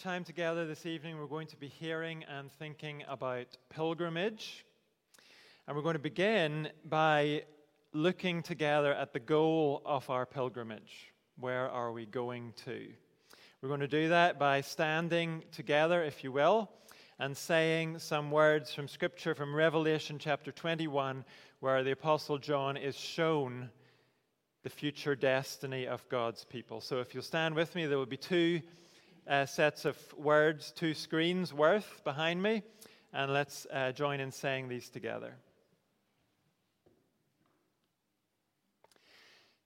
time together this evening, we're going to be hearing and thinking about pilgrimage. And we're going to begin by looking together at the goal of our pilgrimage. Where are we going to? We're going to do that by standing together, if you will, and saying some words from Scripture from Revelation chapter 21, where the Apostle John is shown the future destiny of God's people. So if you'll stand with me, there will be two uh, sets of words, two screens worth behind me, and let's uh, join in saying these together.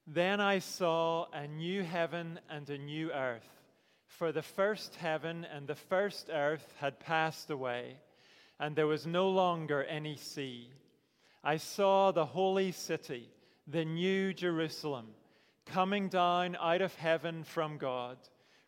Then I saw a new heaven and a new earth, for the first heaven and the first earth had passed away, and there was no longer any sea. I saw the holy city the new Jerusalem, coming down out of heaven from God,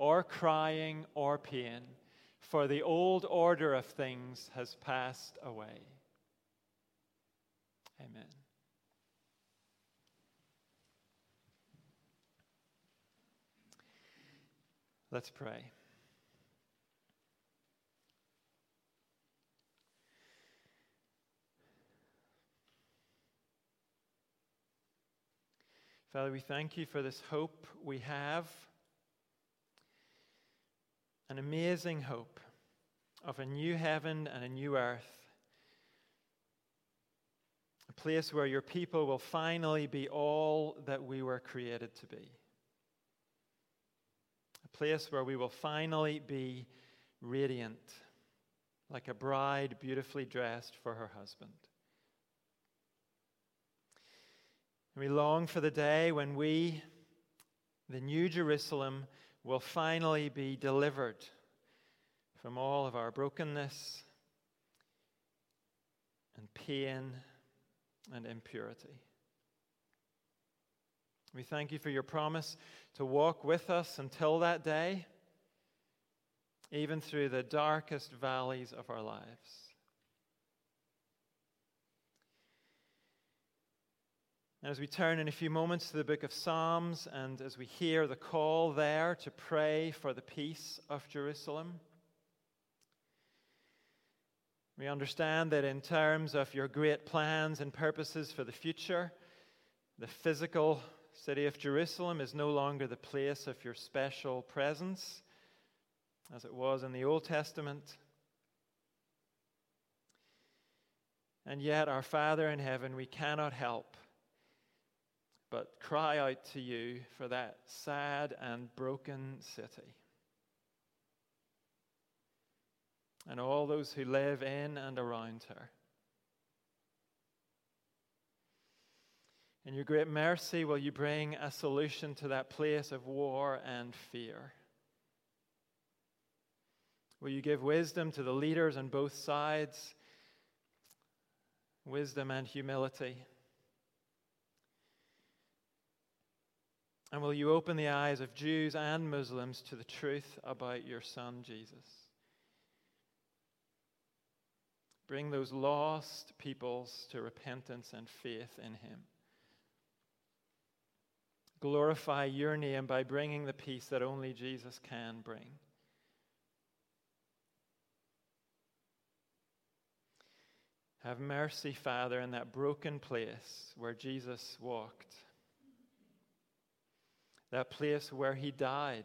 or crying, or pain, for the old order of things has passed away. Amen. Let's pray. Father, we thank you for this hope we have an amazing hope of a new heaven and a new earth, a place where your people will finally be all that we were created to be, a place where we will finally be radiant, like a bride beautifully dressed for her husband. We long for the day when we, the New Jerusalem, will finally be delivered from all of our brokenness and pain and impurity. We thank you for your promise to walk with us until that day, even through the darkest valleys of our lives. As we turn in a few moments to the book of Psalms, and as we hear the call there to pray for the peace of Jerusalem, we understand that in terms of your great plans and purposes for the future, the physical city of Jerusalem is no longer the place of your special presence as it was in the Old Testament. And yet, our Father in heaven, we cannot help but cry out to you for that sad and broken city. And all those who live in and around her. In your great mercy, will you bring a solution to that place of war and fear? Will you give wisdom to the leaders on both sides? Wisdom and humility. And will you open the eyes of Jews and Muslims to the truth about your Son, Jesus? Bring those lost peoples to repentance and faith in Him. Glorify your name by bringing the peace that only Jesus can bring. Have mercy, Father, in that broken place where Jesus walked, that place where he died,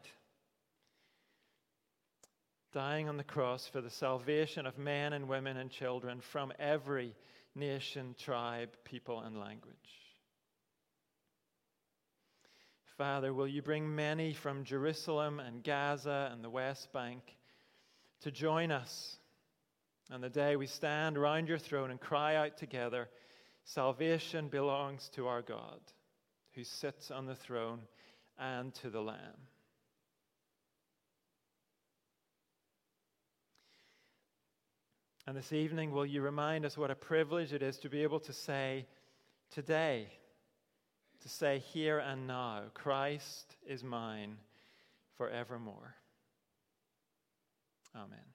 dying on the cross for the salvation of men and women and children from every nation, tribe, people, and language. Father, will you bring many from Jerusalem and Gaza and the West Bank to join us on the day we stand around your throne and cry out together, Salvation belongs to our God, who sits on the throne, and to the Lamb. And this evening, will you remind us what a privilege it is to be able to say, Today, to say here and now, Christ is mine forevermore. Amen.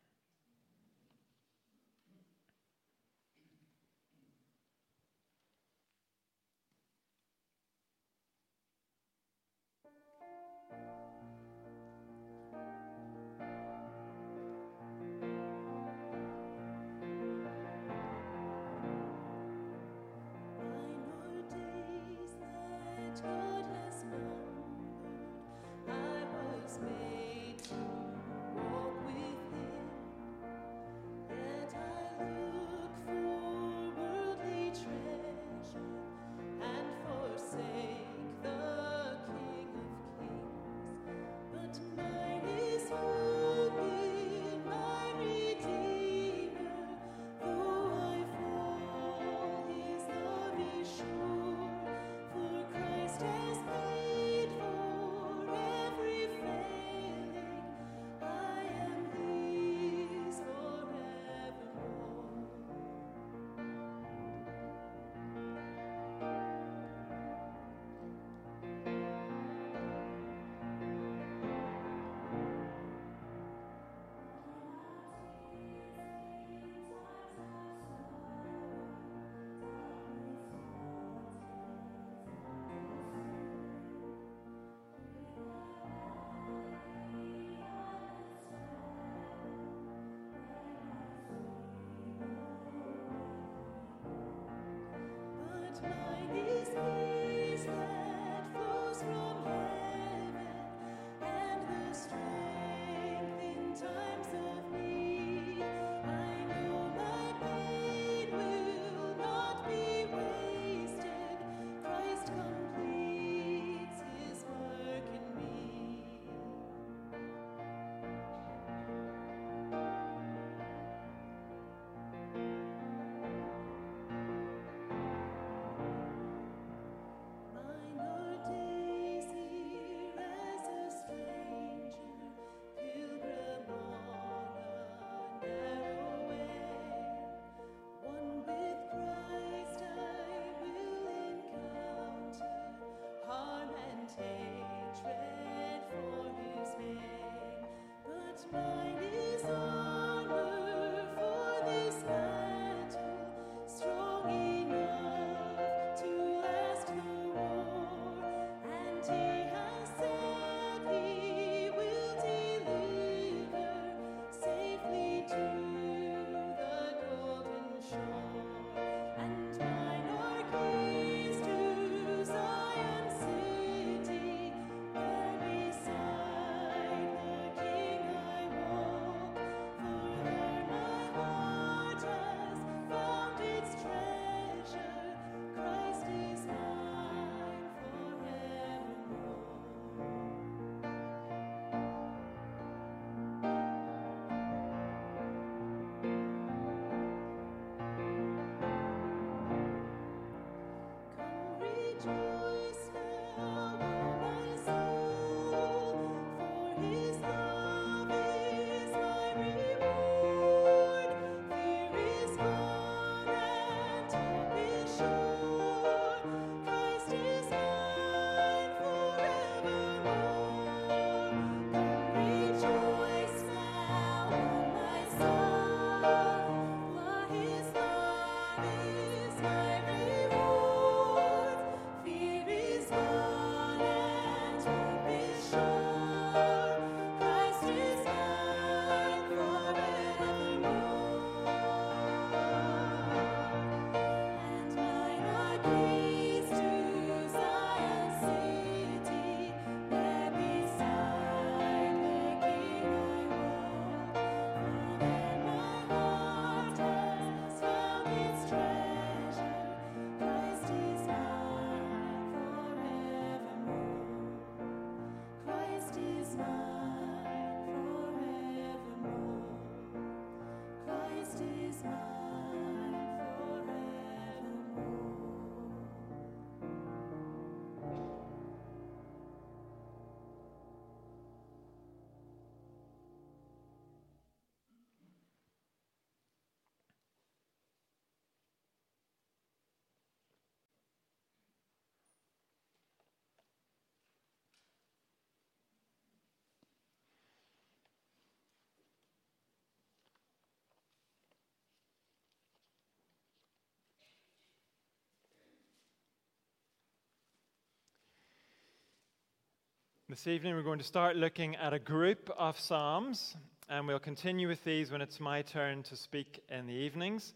This evening, we're going to start looking at a group of Psalms, and we'll continue with these when it's my turn to speak in the evenings.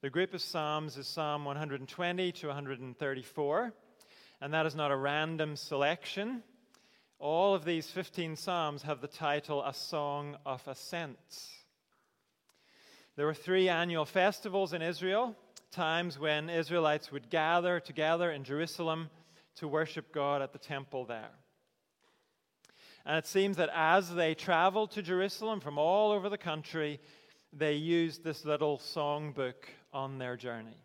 The group of Psalms is Psalm 120 to 134, and that is not a random selection. All of these 15 Psalms have the title A Song of Ascents. There were three annual festivals in Israel, times when Israelites would gather together in Jerusalem to worship God at the temple there. And it seems that as they traveled to Jerusalem from all over the country, they used this little songbook on their journey.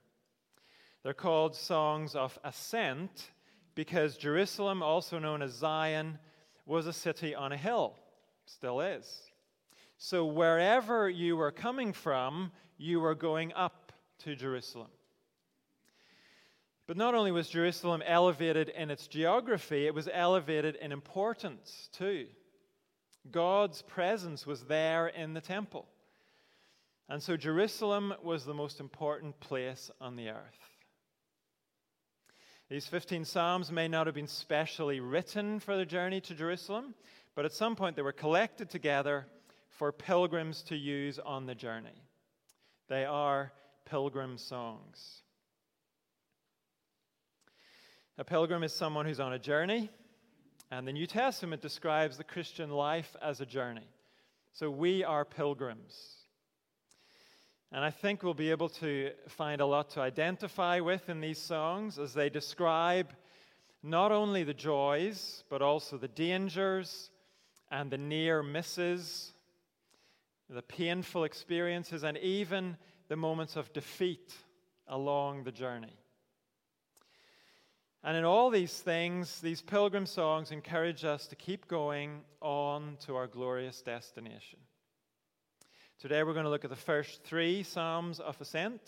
They're called Songs of Ascent because Jerusalem, also known as Zion, was a city on a hill, still is. So wherever you were coming from, you were going up to Jerusalem. But not only was Jerusalem elevated in its geography, it was elevated in importance too. God's presence was there in the temple. And so Jerusalem was the most important place on the earth. These 15 Psalms may not have been specially written for the journey to Jerusalem, but at some point they were collected together for pilgrims to use on the journey. They are pilgrim songs. A pilgrim is someone who's on a journey, and the New Testament describes the Christian life as a journey. So we are pilgrims. And I think we'll be able to find a lot to identify with in these songs as they describe not only the joys, but also the dangers and the near misses, the painful experiences, and even the moments of defeat along the journey. And in all these things, these pilgrim songs encourage us to keep going on to our glorious destination. Today we're going to look at the first three Psalms of Ascent.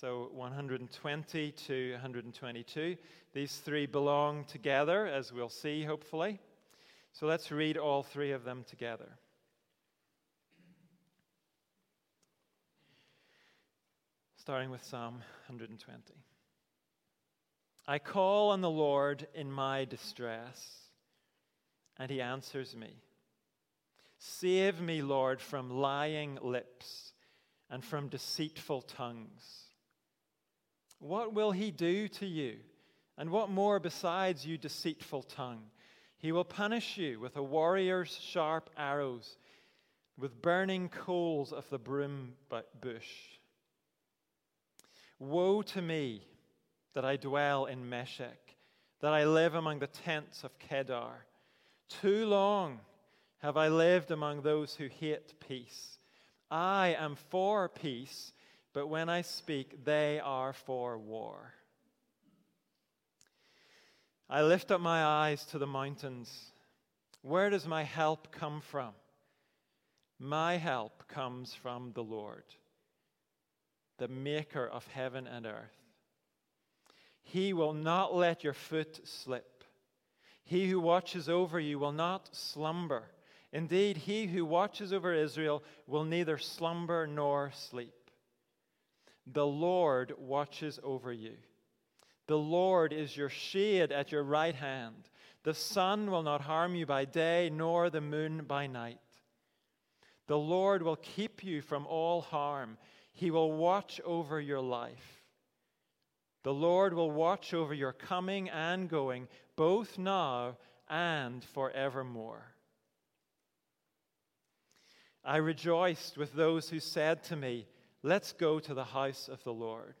So 120 to 122. These three belong together, as we'll see, hopefully. So let's read all three of them together. Starting with Psalm 120. I call on the Lord in my distress, and he answers me. Save me, Lord, from lying lips and from deceitful tongues. What will he do to you? And what more besides you, deceitful tongue? He will punish you with a warrior's sharp arrows, with burning coals of the broom bush. Woe to me! That I dwell in Meshech, that I live among the tents of Kedar. Too long have I lived among those who hate peace. I am for peace, but when I speak, they are for war. I lift up my eyes to the mountains. Where does my help come from? My help comes from the Lord, the maker of heaven and earth. He will not let your foot slip. He who watches over you will not slumber. Indeed, he who watches over Israel will neither slumber nor sleep. The Lord watches over you. The Lord is your shade at your right hand. The sun will not harm you by day, nor the moon by night. The Lord will keep you from all harm. He will watch over your life. The Lord will watch over your coming and going, both now and forevermore. I rejoiced with those who said to me, Let's go to the house of the Lord.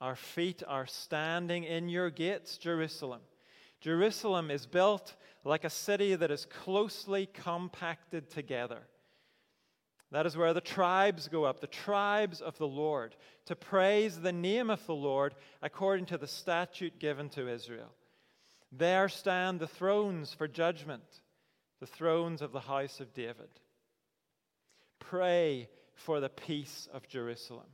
Our feet are standing in your gates, Jerusalem. Jerusalem is built like a city that is closely compacted together. That is where the tribes go up, the tribes of the Lord, to praise the name of the Lord according to the statute given to Israel. There stand the thrones for judgment, the thrones of the house of David. Pray for the peace of Jerusalem.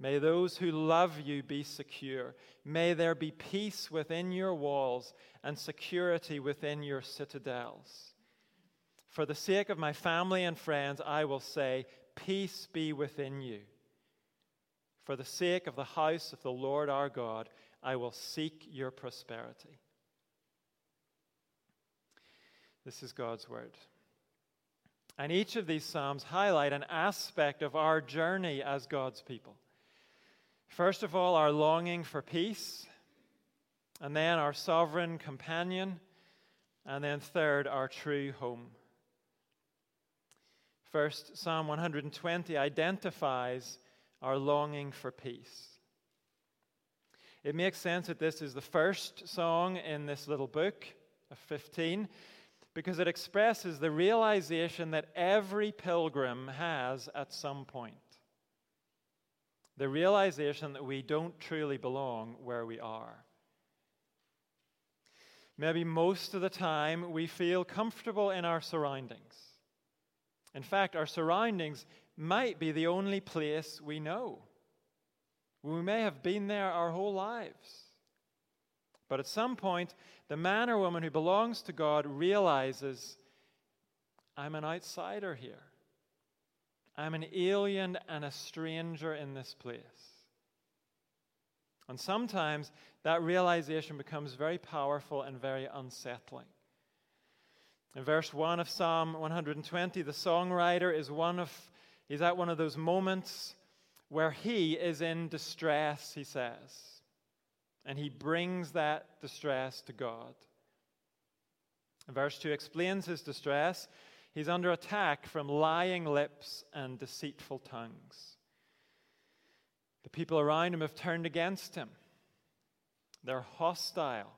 May those who love you be secure. May there be peace within your walls and security within your citadels. For the sake of my family and friends, I will say, Peace be within you. For the sake of the house of the Lord our God, I will seek your prosperity. This is God's word. And each of these Psalms highlight an aspect of our journey as God's people. First of all, our longing for peace, and then our sovereign companion, and then third, our true home. First, Psalm 120 identifies our longing for peace. It makes sense that this is the first song in this little book of 15 because it expresses the realization that every pilgrim has at some point. The realization that we don't truly belong where we are. Maybe most of the time we feel comfortable in our surroundings. In fact, our surroundings might be the only place we know. We may have been there our whole lives. But at some point, the man or woman who belongs to God realizes I'm an outsider here. I'm an alien and a stranger in this place. And sometimes that realization becomes very powerful and very unsettling. In verse 1 of Psalm 120, the songwriter is one of, at one of those moments where he is in distress, he says. And he brings that distress to God. Verse 2 explains his distress. He's under attack from lying lips and deceitful tongues. The people around him have turned against him, they're hostile.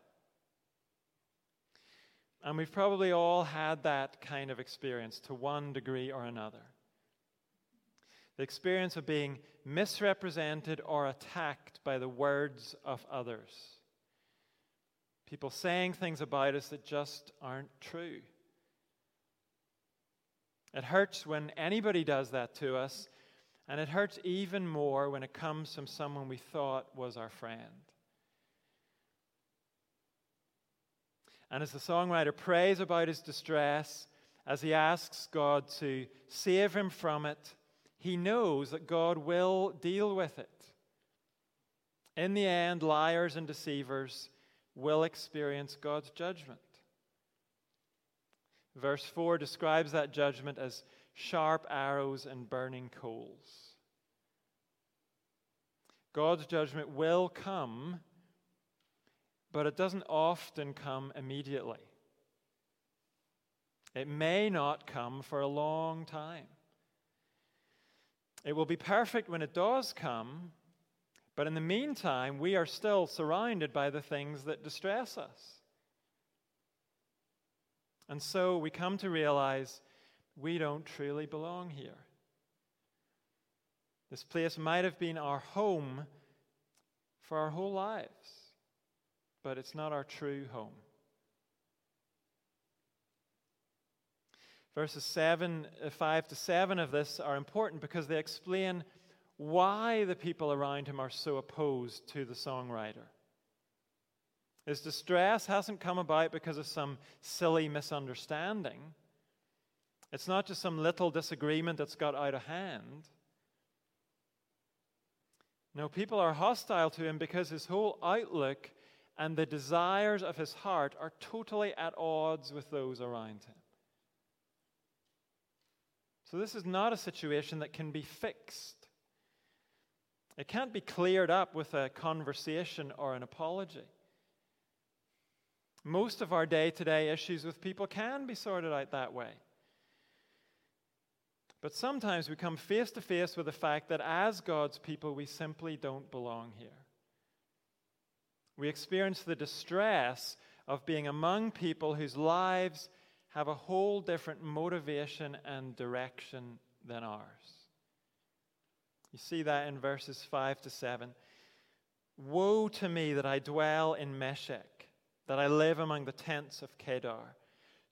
And we've probably all had that kind of experience to one degree or another. The experience of being misrepresented or attacked by the words of others. People saying things about us that just aren't true. It hurts when anybody does that to us, and it hurts even more when it comes from someone we thought was our friend. And as the songwriter prays about his distress, as he asks God to save him from it, he knows that God will deal with it. In the end, liars and deceivers will experience God's judgment. Verse 4 describes that judgment as sharp arrows and burning coals. God's judgment will come, but it doesn't often come immediately. It may not come for a long time. It will be perfect when it does come, but in the meantime, we are still surrounded by the things that distress us. And so we come to realize we don't truly belong here. This place might have been our home for our whole lives, but it's not our true home. Verses 7, uh, 5 to 7 of this are important because they explain why the people around him are so opposed to the songwriter. His distress hasn't come about because of some silly misunderstanding. It's not just some little disagreement that's got out of hand. No, people are hostile to him because his whole outlook and the desires of his heart are totally at odds with those around him. So, this is not a situation that can be fixed. It can't be cleared up with a conversation or an apology. Most of our day to day issues with people can be sorted out that way. But sometimes we come face to face with the fact that as God's people, we simply don't belong here. We experience the distress of being among people whose lives have a whole different motivation and direction than ours. You see that in verses 5 to 7. Woe to me that I dwell in Meshech, that I live among the tents of Kedar.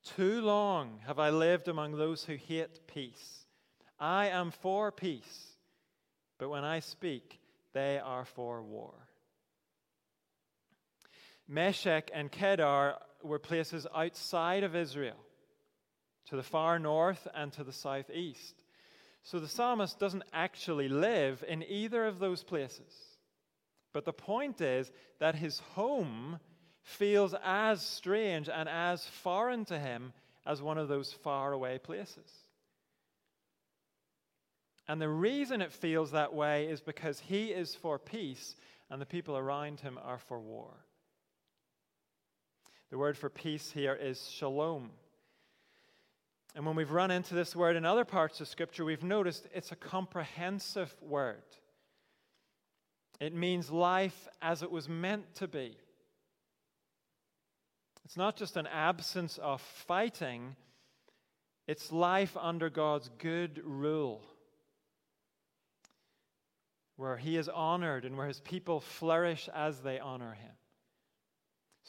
Too long have I lived among those who hate peace. I am for peace, but when I speak, they are for war. Meshech and Kedar were places outside of Israel to the far north and to the southeast. So the psalmist doesn't actually live in either of those places. But the point is that his home feels as strange and as foreign to him as one of those faraway places. And the reason it feels that way is because he is for peace and the people around him are for war. The word for peace here is shalom. And when we've run into this word in other parts of Scripture, we've noticed it's a comprehensive word. It means life as it was meant to be. It's not just an absence of fighting, it's life under God's good rule, where He is honored and where His people flourish as they honor Him.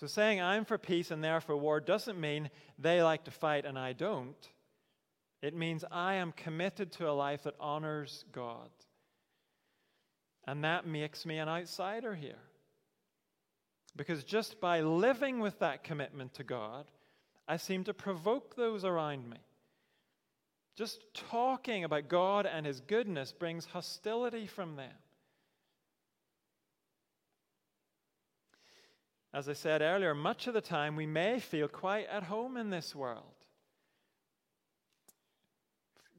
So saying I'm for peace and they're for war doesn't mean they like to fight and I don't. It means I am committed to a life that honors God. And that makes me an outsider here. Because just by living with that commitment to God, I seem to provoke those around me. Just talking about God and His goodness brings hostility from them. As I said earlier, much of the time we may feel quite at home in this world,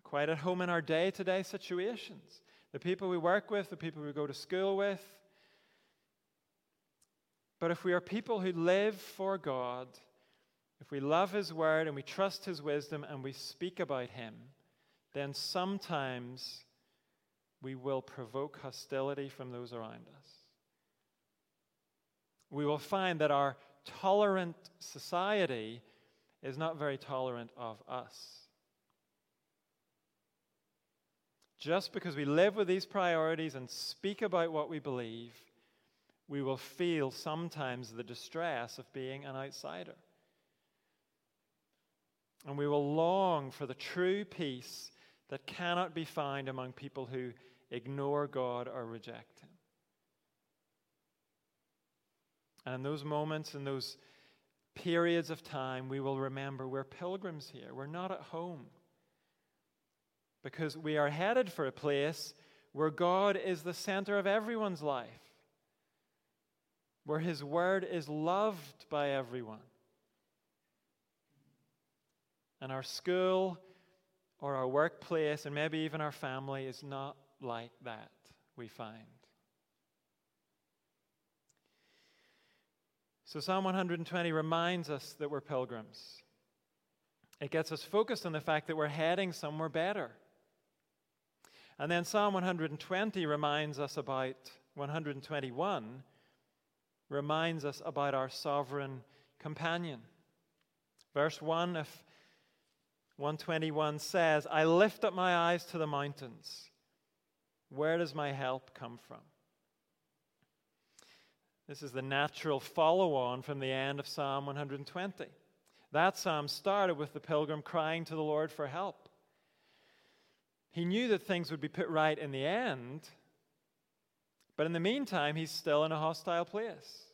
quite at home in our day to day situations. The people we work with, the people we go to school with. But if we are people who live for God, if we love His Word and we trust His wisdom and we speak about Him, then sometimes we will provoke hostility from those around us we will find that our tolerant society is not very tolerant of us. Just because we live with these priorities and speak about what we believe, we will feel sometimes the distress of being an outsider. And we will long for the true peace that cannot be found among people who ignore God or reject Him. And in those moments, in those periods of time, we will remember we're pilgrims here. We're not at home. Because we are headed for a place where God is the center of everyone's life, where His word is loved by everyone. And our school or our workplace, and maybe even our family, is not like that, we find. So, Psalm 120 reminds us that we're pilgrims. It gets us focused on the fact that we're heading somewhere better. And then Psalm 120 reminds us about 121 reminds us about our sovereign companion. Verse 1 of 121 says, I lift up my eyes to the mountains. Where does my help come from? This is the natural follow on from the end of Psalm 120. That psalm started with the pilgrim crying to the Lord for help. He knew that things would be put right in the end, but in the meantime, he's still in a hostile place,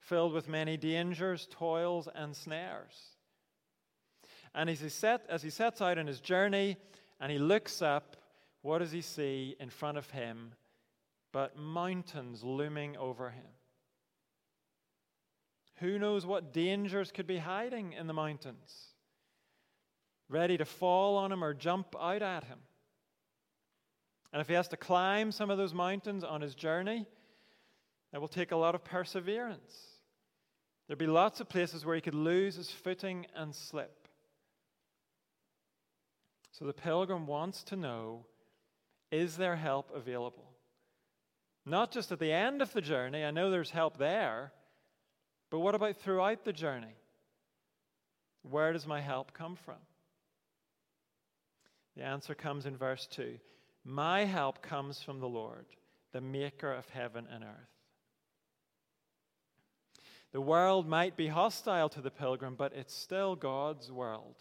filled with many dangers, toils, and snares. And as he, set, as he sets out on his journey and he looks up, what does he see in front of him? But mountains looming over him. Who knows what dangers could be hiding in the mountains, ready to fall on him or jump out at him? And if he has to climb some of those mountains on his journey, it will take a lot of perseverance. There'll be lots of places where he could lose his footing and slip. So the pilgrim wants to know is there help available? Not just at the end of the journey, I know there's help there, but what about throughout the journey? Where does my help come from? The answer comes in verse 2 My help comes from the Lord, the maker of heaven and earth. The world might be hostile to the pilgrim, but it's still God's world.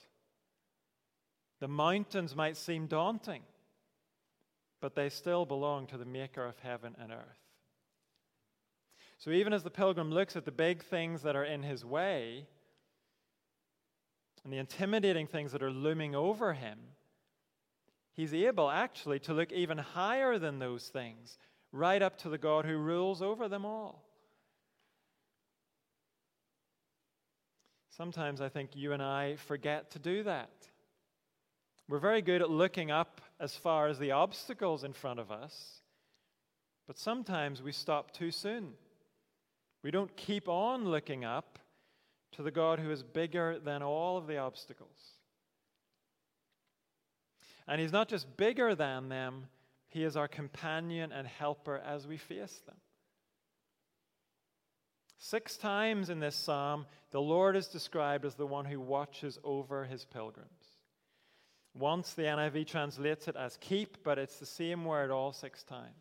The mountains might seem daunting but they still belong to the maker of heaven and earth. So even as the pilgrim looks at the big things that are in his way and the intimidating things that are looming over him, he's able actually to look even higher than those things, right up to the God who rules over them all. Sometimes I think you and I forget to do that. We're very good at looking up as far as the obstacles in front of us, but sometimes we stop too soon. We don't keep on looking up to the God who is bigger than all of the obstacles. And He's not just bigger than them, He is our companion and helper as we face them. Six times in this psalm, the Lord is described as the one who watches over His pilgrims. Once the NIV translates it as keep, but it's the same word all six times.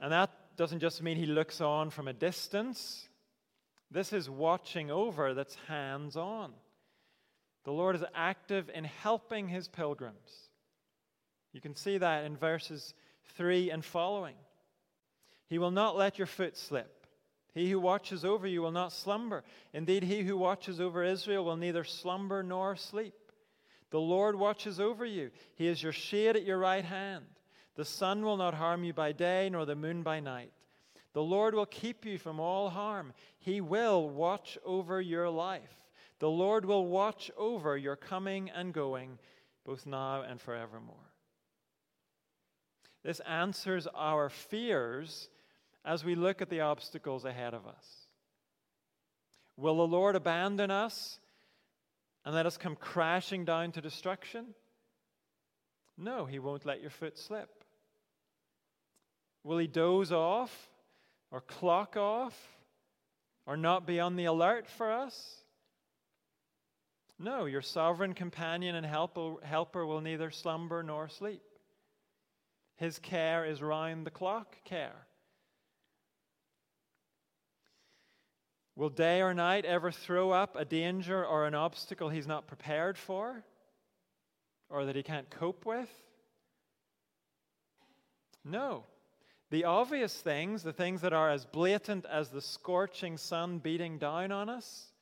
And that doesn't just mean he looks on from a distance. This is watching over that's hands on. The Lord is active in helping his pilgrims. You can see that in verses 3 and following. He will not let your foot slip. He who watches over you will not slumber. Indeed, he who watches over Israel will neither slumber nor sleep. The Lord watches over you. He is your shade at your right hand. The sun will not harm you by day, nor the moon by night. The Lord will keep you from all harm. He will watch over your life. The Lord will watch over your coming and going, both now and forevermore. This answers our fears as we look at the obstacles ahead of us. Will the Lord abandon us and let us come crashing down to destruction? No, He won't let your foot slip. Will He doze off or clock off or not be on the alert for us? No, your sovereign companion and helper will neither slumber nor sleep. His care is round the clock care. Will day or night ever throw up a danger or an obstacle he's not prepared for or that he can't cope with? No. The obvious things, the things that are as blatant as the scorching sun beating down on us,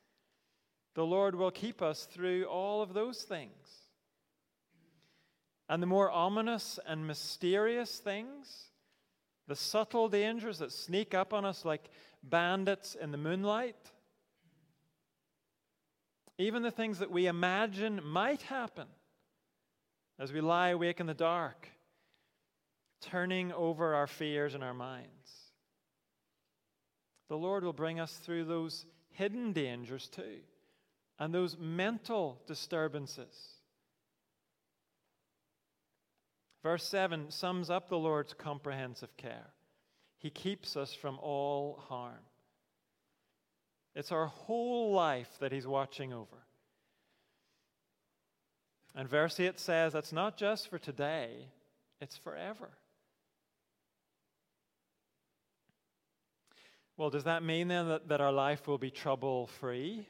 the Lord will keep us through all of those things. And the more ominous and mysterious things, the subtle dangers that sneak up on us like bandits in the moonlight, even the things that we imagine might happen as we lie awake in the dark, turning over our fears in our minds. The Lord will bring us through those hidden dangers too, and those mental disturbances. Verse 7 sums up the Lord's comprehensive care. He keeps us from all harm. It's our whole life that He's watching over. And verse 8 says that's not just for today, it's forever. Well, does that mean then that, that our life will be trouble free?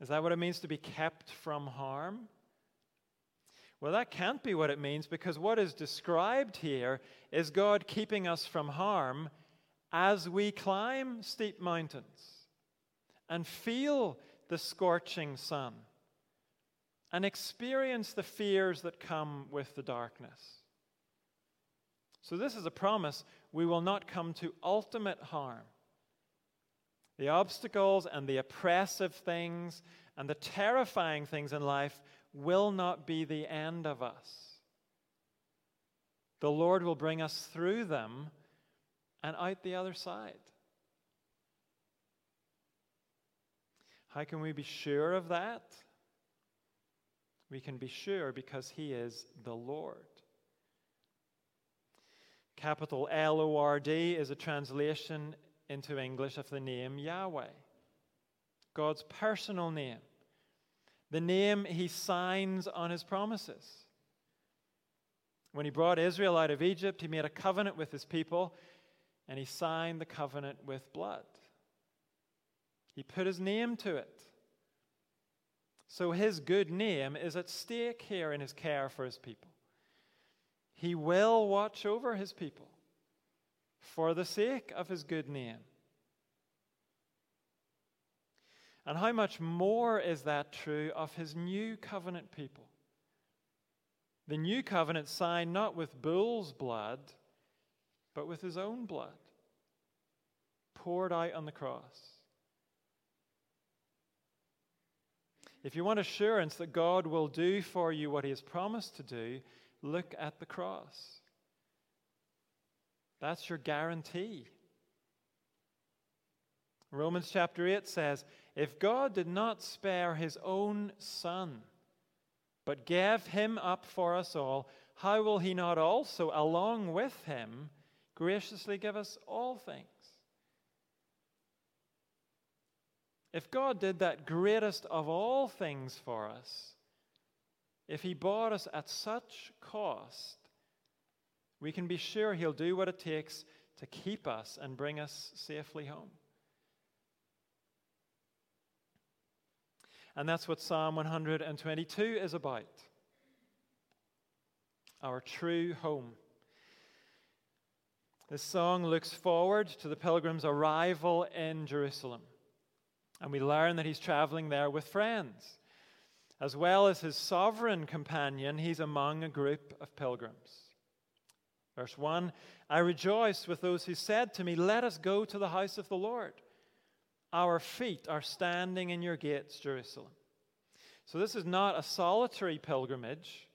Is that what it means to be kept from harm? Well, that can't be what it means because what is described here is God keeping us from harm as we climb steep mountains and feel the scorching sun and experience the fears that come with the darkness. So, this is a promise we will not come to ultimate harm. The obstacles and the oppressive things and the terrifying things in life will not be the end of us. The Lord will bring us through them and out the other side. How can we be sure of that? We can be sure because He is the Lord. Capital L O R D is a translation into English of the name Yahweh, God's personal name the name he signs on his promises. When he brought Israel out of Egypt, he made a covenant with his people, and he signed the covenant with blood. He put his name to it. So his good name is at stake here in his care for his people. He will watch over his people for the sake of his good name. And how much more is that true of his new covenant people? The new covenant signed not with bull's blood, but with his own blood, poured out on the cross. If you want assurance that God will do for you what he has promised to do, look at the cross. That's your guarantee Romans chapter 8 says, If God did not spare his own Son, but gave him up for us all, how will he not also, along with him, graciously give us all things? If God did that greatest of all things for us, if he bought us at such cost, we can be sure he'll do what it takes to keep us and bring us safely home. And that's what Psalm 122 is about our true home. This song looks forward to the pilgrim's arrival in Jerusalem. And we learn that he's traveling there with friends. As well as his sovereign companion, he's among a group of pilgrims. Verse 1 I rejoice with those who said to me, Let us go to the house of the Lord. Our feet are standing in your gates, Jerusalem. So this is not a solitary pilgrimage.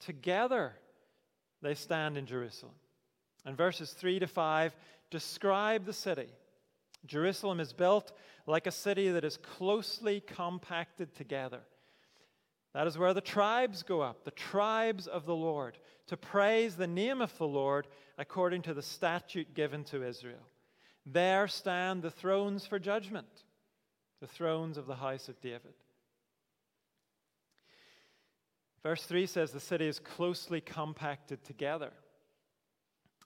Together they stand in Jerusalem. And verses 3 to 5 describe the city. Jerusalem is built like a city that is closely compacted together. That is where the tribes go up, the tribes of the Lord, to praise the name of the Lord according to the statute given to Israel. There stand the thrones for judgment, the thrones of the house of David. Verse 3 says the city is closely compacted together.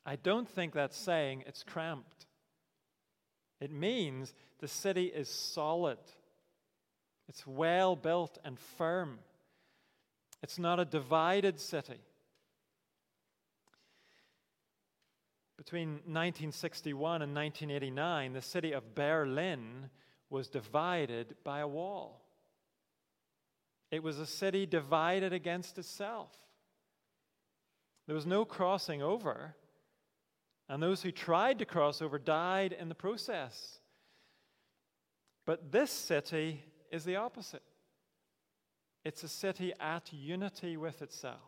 I don't think that's saying it's cramped. It means the city is solid, it's well built and firm. It's not a divided city. Between 1961 and 1989, the city of Berlin was divided by a wall. It was a city divided against itself. There was no crossing over, and those who tried to cross over died in the process. But this city is the opposite it's a city at unity with itself.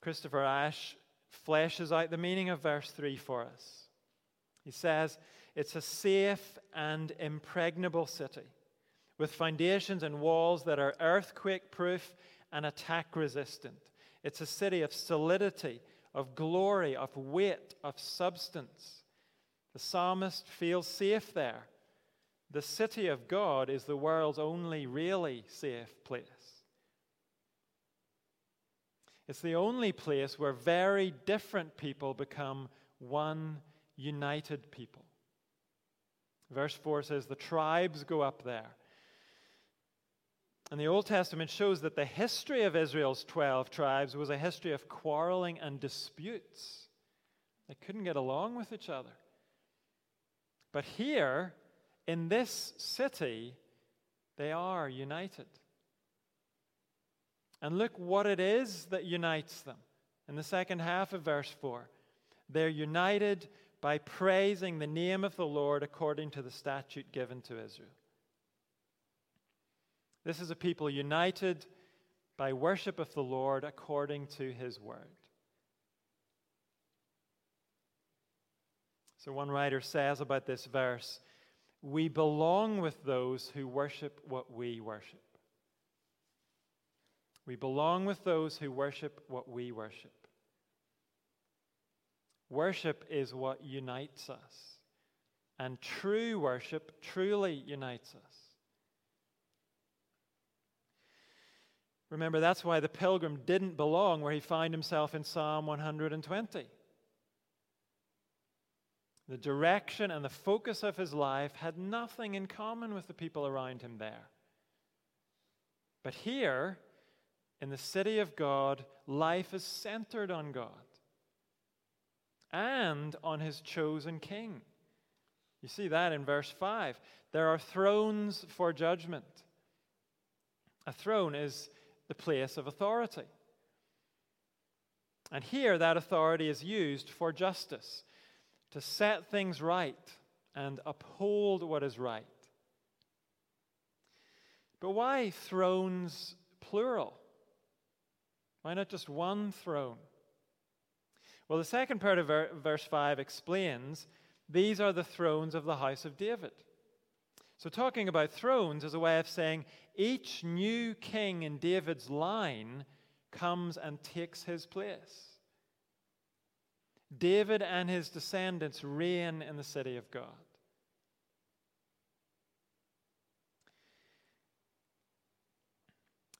Christopher Ash fleshes out the meaning of verse 3 for us. He says, It's a safe and impregnable city with foundations and walls that are earthquake proof and attack resistant. It's a city of solidity, of glory, of weight, of substance. The psalmist feels safe there. The city of God is the world's only really safe place. It's the only place where very different people become one united people. Verse 4 says, The tribes go up there. And the Old Testament shows that the history of Israel's 12 tribes was a history of quarreling and disputes. They couldn't get along with each other. But here, in this city, they are united. And look what it is that unites them. In the second half of verse 4, they're united by praising the name of the Lord according to the statute given to Israel. This is a people united by worship of the Lord according to his word. So, one writer says about this verse we belong with those who worship what we worship. We belong with those who worship what we worship. Worship is what unites us. And true worship truly unites us. Remember, that's why the pilgrim didn't belong where he found himself in Psalm 120. The direction and the focus of his life had nothing in common with the people around him there. But here, in the city of God, life is centered on God and on his chosen king. You see that in verse 5. There are thrones for judgment. A throne is the place of authority. And here, that authority is used for justice to set things right and uphold what is right. But why thrones plural? Why not just one throne? Well, the second part of verse 5 explains these are the thrones of the house of David. So, talking about thrones is a way of saying each new king in David's line comes and takes his place. David and his descendants reign in the city of God.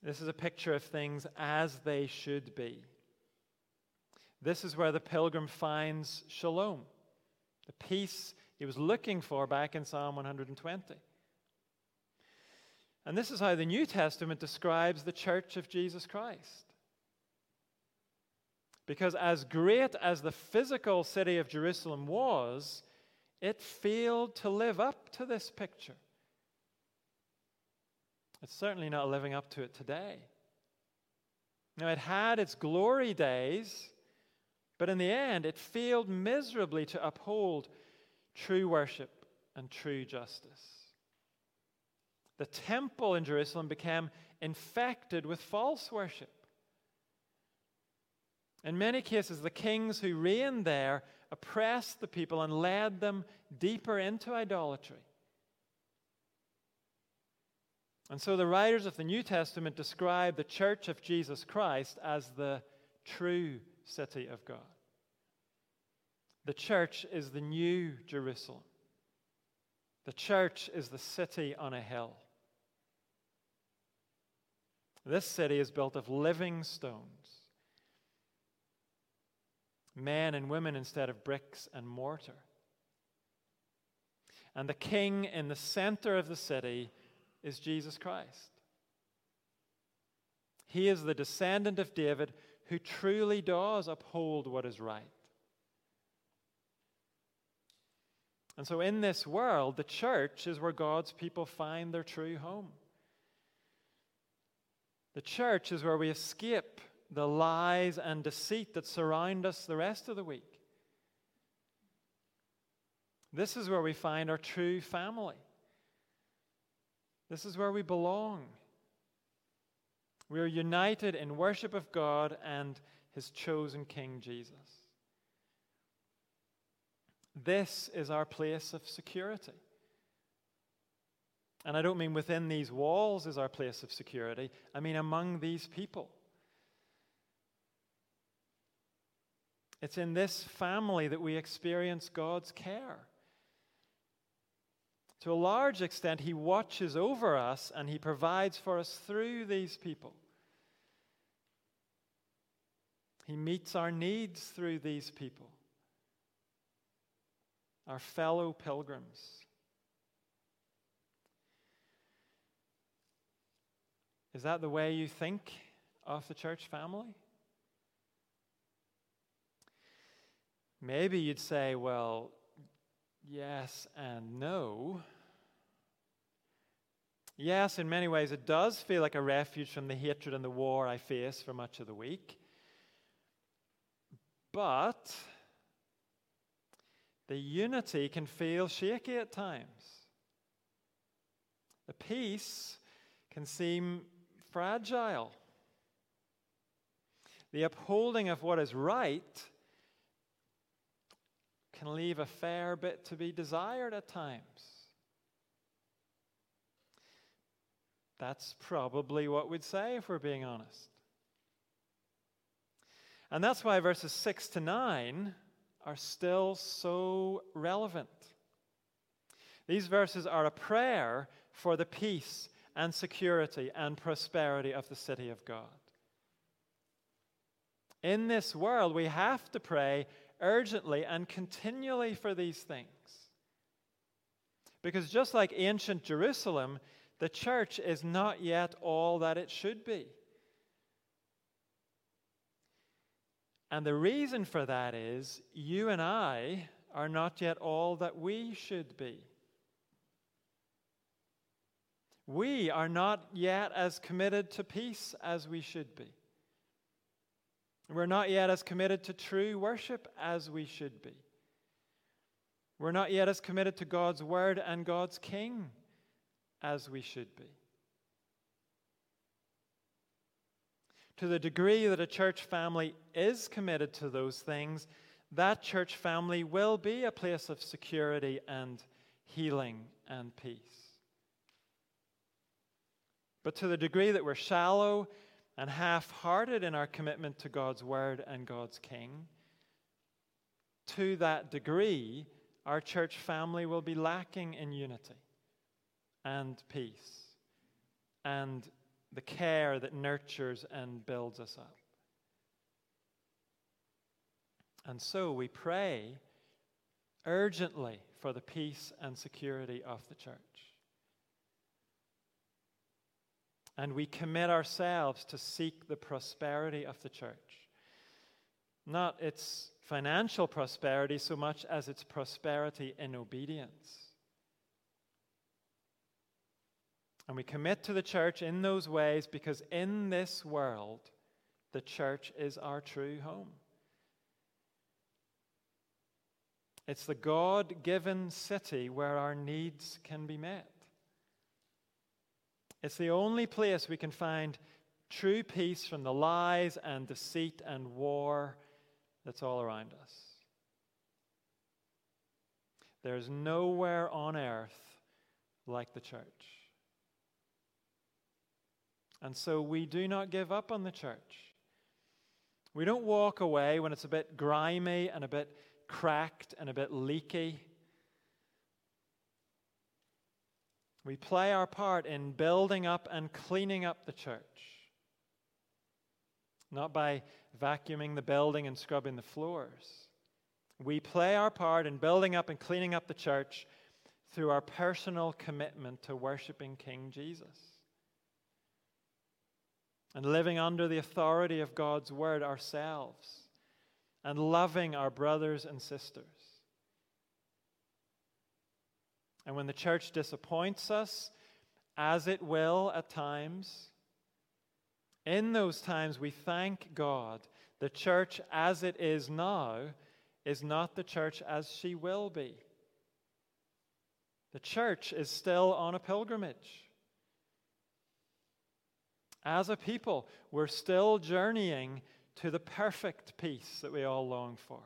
This is a picture of things as they should be. This is where the pilgrim finds shalom, the peace he was looking for back in Psalm 120. And this is how the New Testament describes the church of Jesus Christ. Because as great as the physical city of Jerusalem was, it failed to live up to this picture. It's certainly not living up to it today. Now, it had its glory days, but in the end, it failed miserably to uphold true worship and true justice. The temple in Jerusalem became infected with false worship. In many cases, the kings who reigned there oppressed the people and led them deeper into idolatry. And so the writers of the New Testament describe the church of Jesus Christ as the true city of God. The church is the new Jerusalem. The church is the city on a hill. This city is built of living stones, men and women instead of bricks and mortar. And the king in the center of the city is Jesus Christ. He is the descendant of David who truly does uphold what is right. And so, in this world, the church is where God's people find their true home. The church is where we escape the lies and deceit that surround us the rest of the week. This is where we find our true family. This is where we belong. We are united in worship of God and his chosen King Jesus. This is our place of security. And I don't mean within these walls is our place of security, I mean among these people. It's in this family that we experience God's care. To a large extent, He watches over us and He provides for us through these people. He meets our needs through these people, our fellow pilgrims. Is that the way you think of the church family? Maybe you'd say, well, Yes and no. Yes, in many ways, it does feel like a refuge from the hatred and the war I face for much of the week. But the unity can feel shaky at times. The peace can seem fragile. The upholding of what is right can leave a fair bit to be desired at times. That's probably what we'd say if we're being honest. And that's why verses 6 to 9 are still so relevant. These verses are a prayer for the peace and security and prosperity of the city of God. In this world, we have to pray urgently and continually for these things. Because just like ancient Jerusalem, the church is not yet all that it should be. And the reason for that is you and I are not yet all that we should be. We are not yet as committed to peace as we should be. We're not yet as committed to true worship as we should be. We're not yet as committed to God's word and God's king as we should be. To the degree that a church family is committed to those things, that church family will be a place of security and healing and peace. But to the degree that we're shallow and half hearted in our commitment to God's Word and God's King, to that degree, our church family will be lacking in unity and peace and the care that nurtures and builds us up. And so we pray urgently for the peace and security of the church. And we commit ourselves to seek the prosperity of the church, not its financial prosperity so much as its prosperity in obedience. And we commit to the church in those ways because in this world, the church is our true home. It's the God given city where our needs can be met. It's the only place we can find true peace from the lies and deceit and war that's all around us. There's nowhere on earth like the church. And so we do not give up on the church. We don't walk away when it's a bit grimy and a bit cracked and a bit leaky. We play our part in building up and cleaning up the church. Not by vacuuming the building and scrubbing the floors. We play our part in building up and cleaning up the church through our personal commitment to worshiping King Jesus and living under the authority of God's word ourselves and loving our brothers and sisters. And when the church disappoints us, as it will at times, in those times we thank God. The church as it is now is not the church as she will be. The church is still on a pilgrimage. As a people, we're still journeying to the perfect peace that we all long for.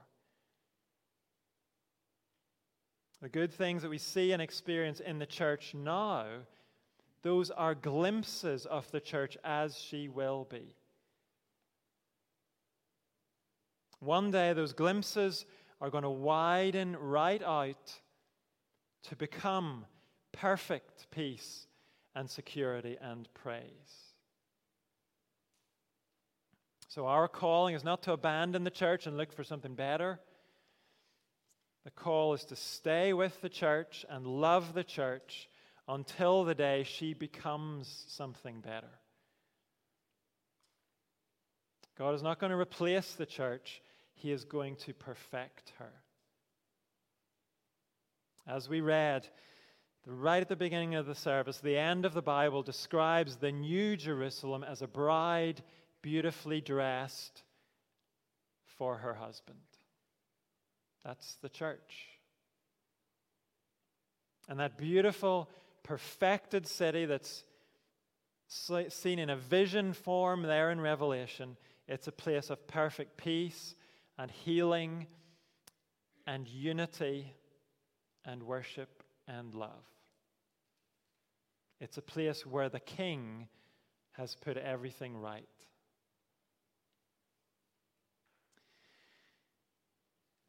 The good things that we see and experience in the church now, those are glimpses of the church as she will be. One day, those glimpses are going to widen right out to become perfect peace and security and praise. So, our calling is not to abandon the church and look for something better. The call is to stay with the church and love the church until the day she becomes something better. God is not going to replace the church, He is going to perfect her. As we read, right at the beginning of the service, the end of the Bible describes the new Jerusalem as a bride beautifully dressed for her husband. That's the church. And that beautiful, perfected city that's seen in a vision form there in Revelation, it's a place of perfect peace and healing and unity and worship and love. It's a place where the king has put everything right.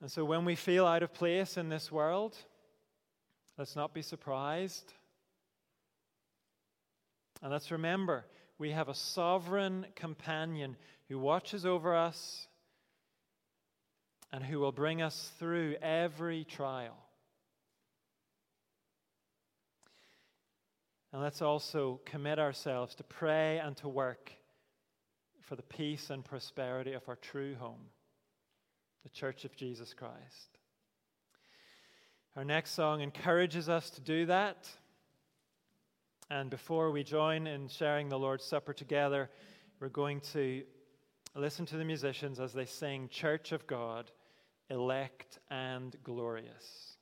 And so when we feel out of place in this world, let's not be surprised. And let's remember we have a sovereign companion who watches over us and who will bring us through every trial. And let's also commit ourselves to pray and to work for the peace and prosperity of our true home the Church of Jesus Christ. Our next song encourages us to do that. And before we join in sharing the Lord's Supper together, we're going to listen to the musicians as they sing Church of God, elect and glorious.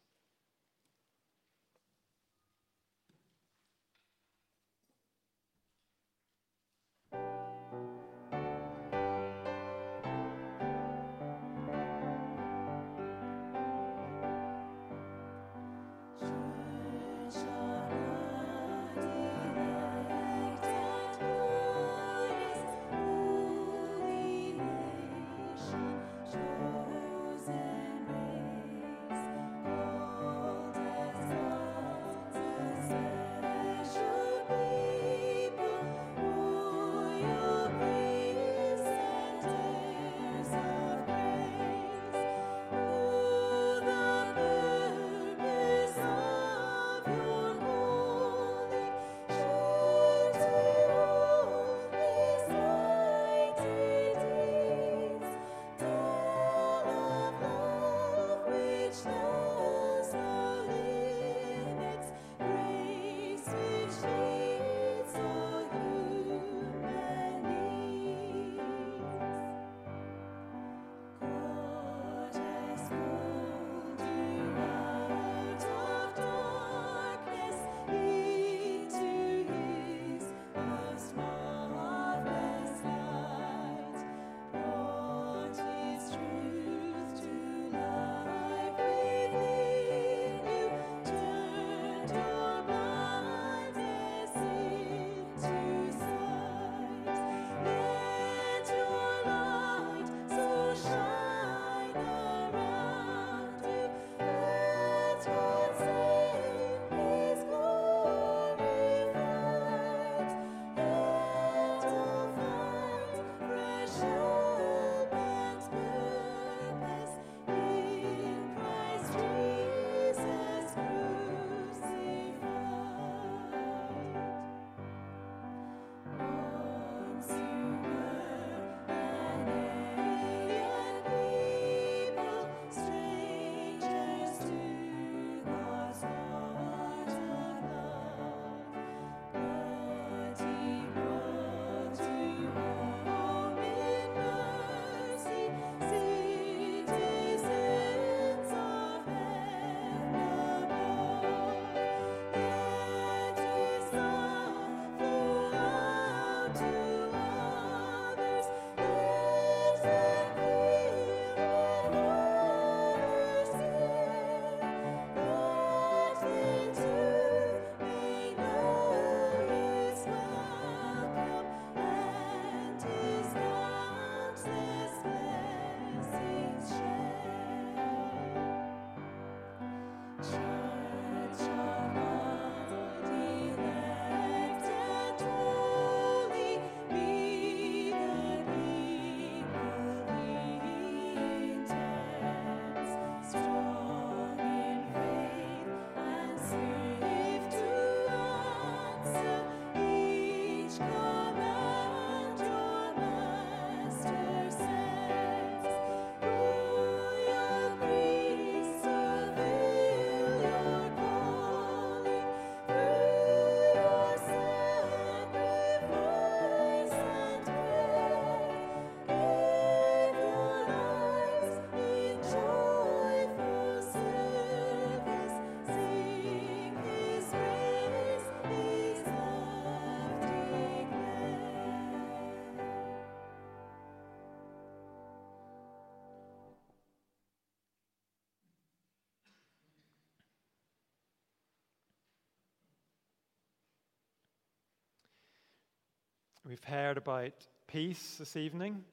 We've heard about peace this evening,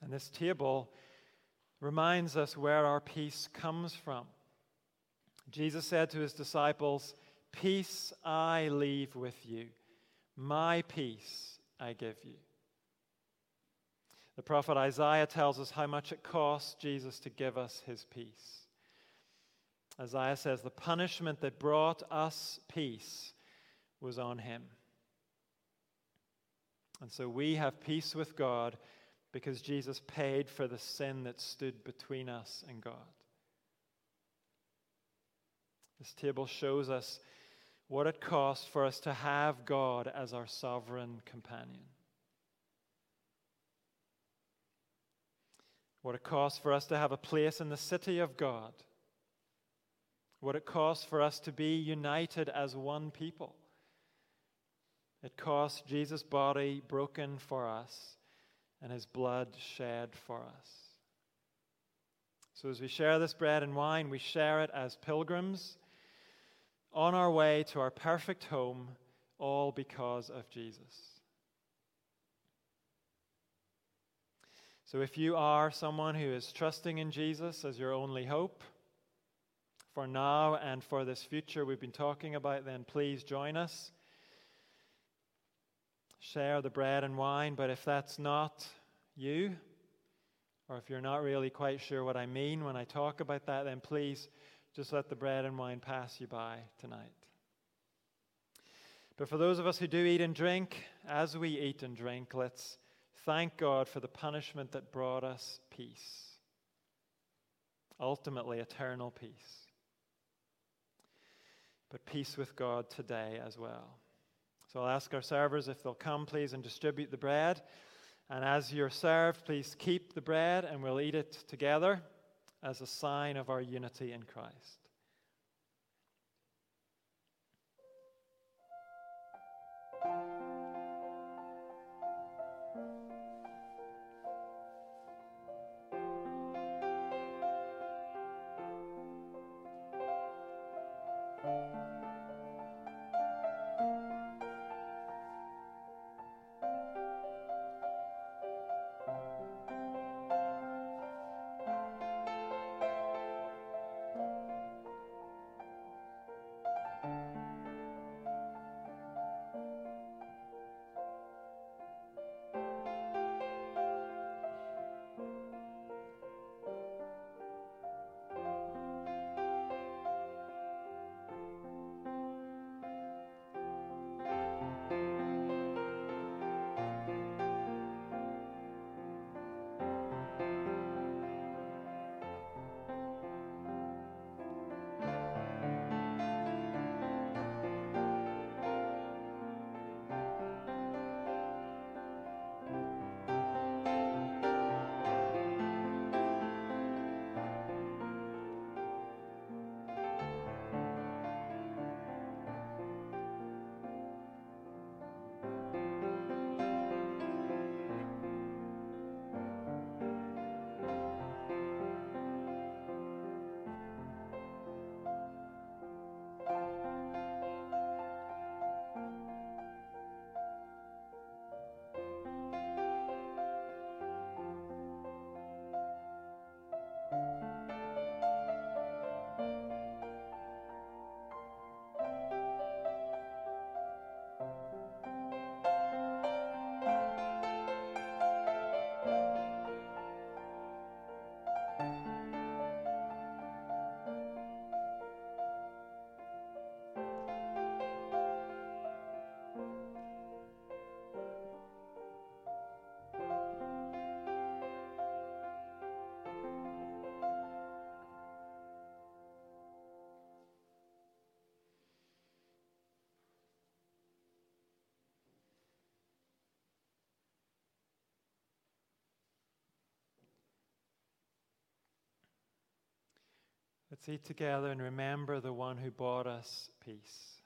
and this table reminds us where our peace comes from. Jesus said to his disciples, Peace I leave with you, my peace I give you. The prophet Isaiah tells us how much it cost Jesus to give us his peace. Isaiah says, The punishment that brought us peace was on him. And so we have peace with God because Jesus paid for the sin that stood between us and God. This table shows us what it costs for us to have God as our sovereign companion. What it costs for us to have a place in the city of God. What it costs for us to be united as one people. It cost Jesus' body broken for us and his blood shed for us. So, as we share this bread and wine, we share it as pilgrims on our way to our perfect home, all because of Jesus. So, if you are someone who is trusting in Jesus as your only hope for now and for this future we've been talking about, then please join us share the bread and wine, but if that's not you, or if you're not really quite sure what I mean when I talk about that, then please just let the bread and wine pass you by tonight. But for those of us who do eat and drink, as we eat and drink, let's thank God for the punishment that brought us peace. Ultimately, eternal peace. But peace with God today as well. So I'll ask our servers if they'll come, please, and distribute the bread. And as you're served, please keep the bread and we'll eat it together as a sign of our unity in Christ. Let's eat together and remember the one who brought us peace.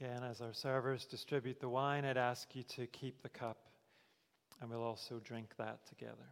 Again, as our servers distribute the wine, I'd ask you to keep the cup, and we'll also drink that together.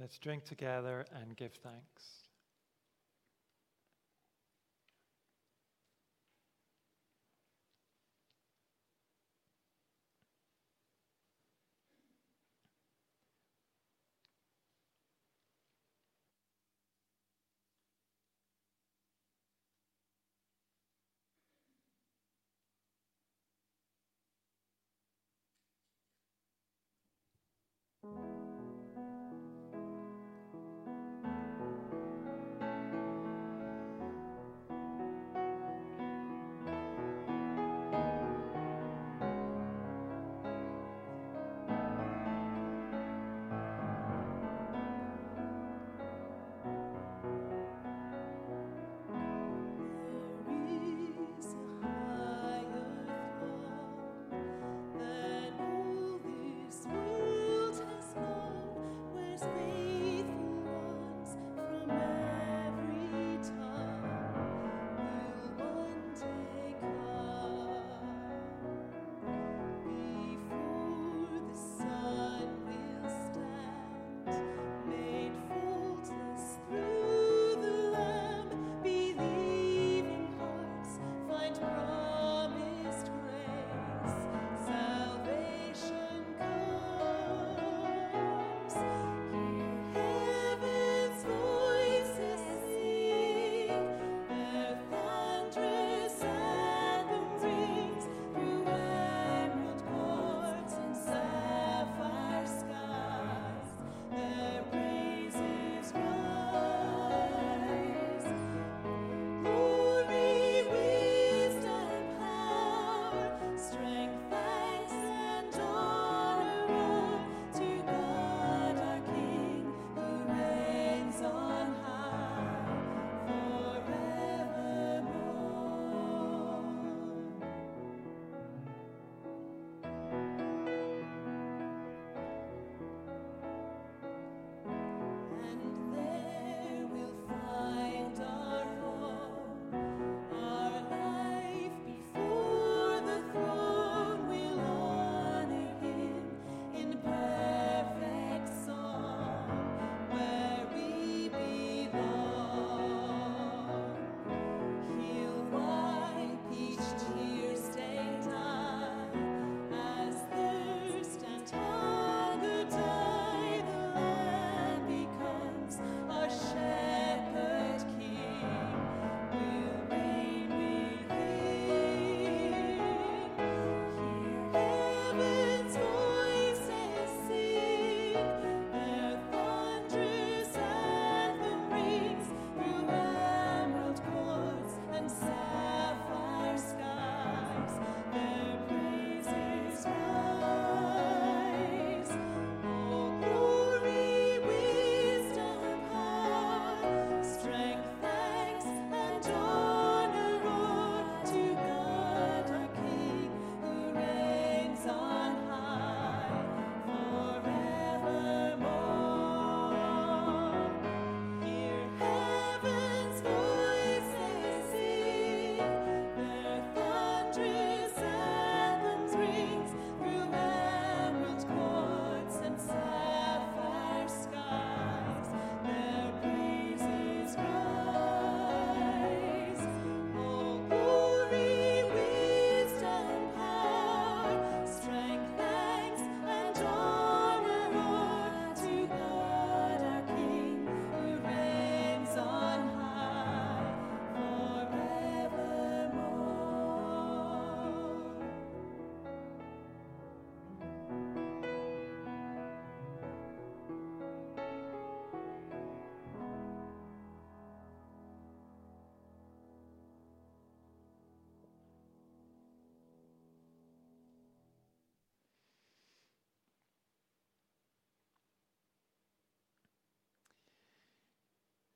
Let's drink together and give thanks.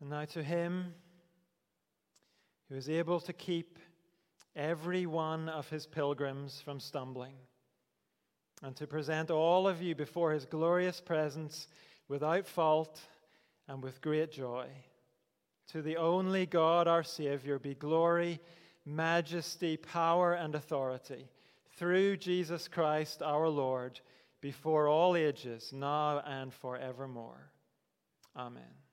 And now to him who is able to keep every one of his pilgrims from stumbling, and to present all of you before his glorious presence without fault and with great joy. To the only God, our Savior, be glory, majesty, power, and authority through Jesus Christ our Lord, before all ages, now and forevermore. Amen.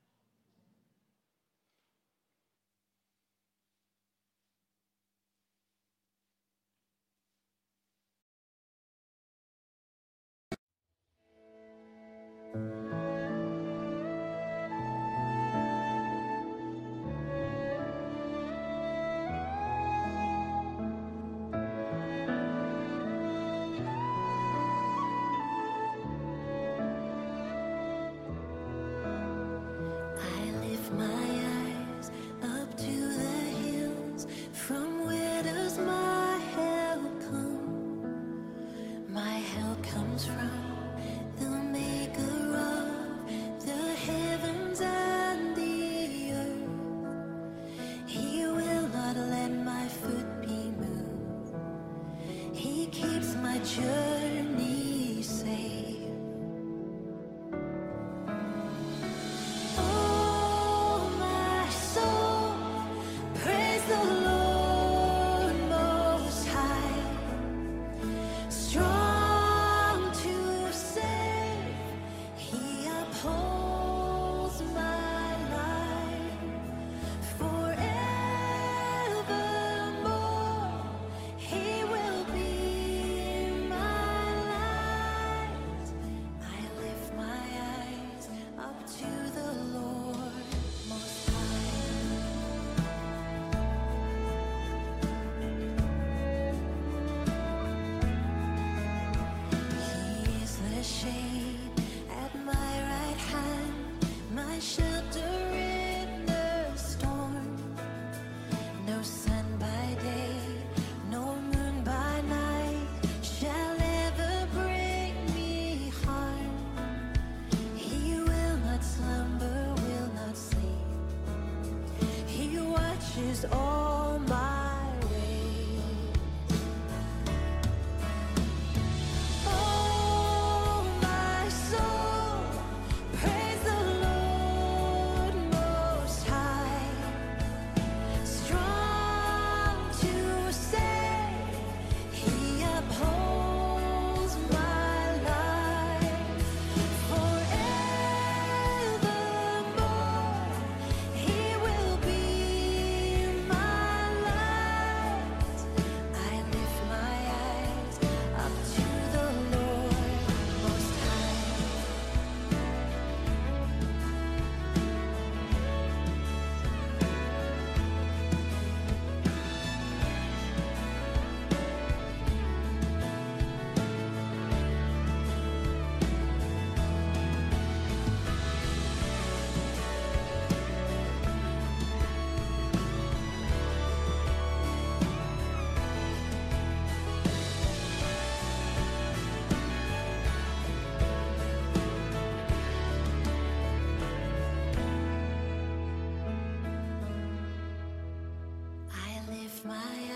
my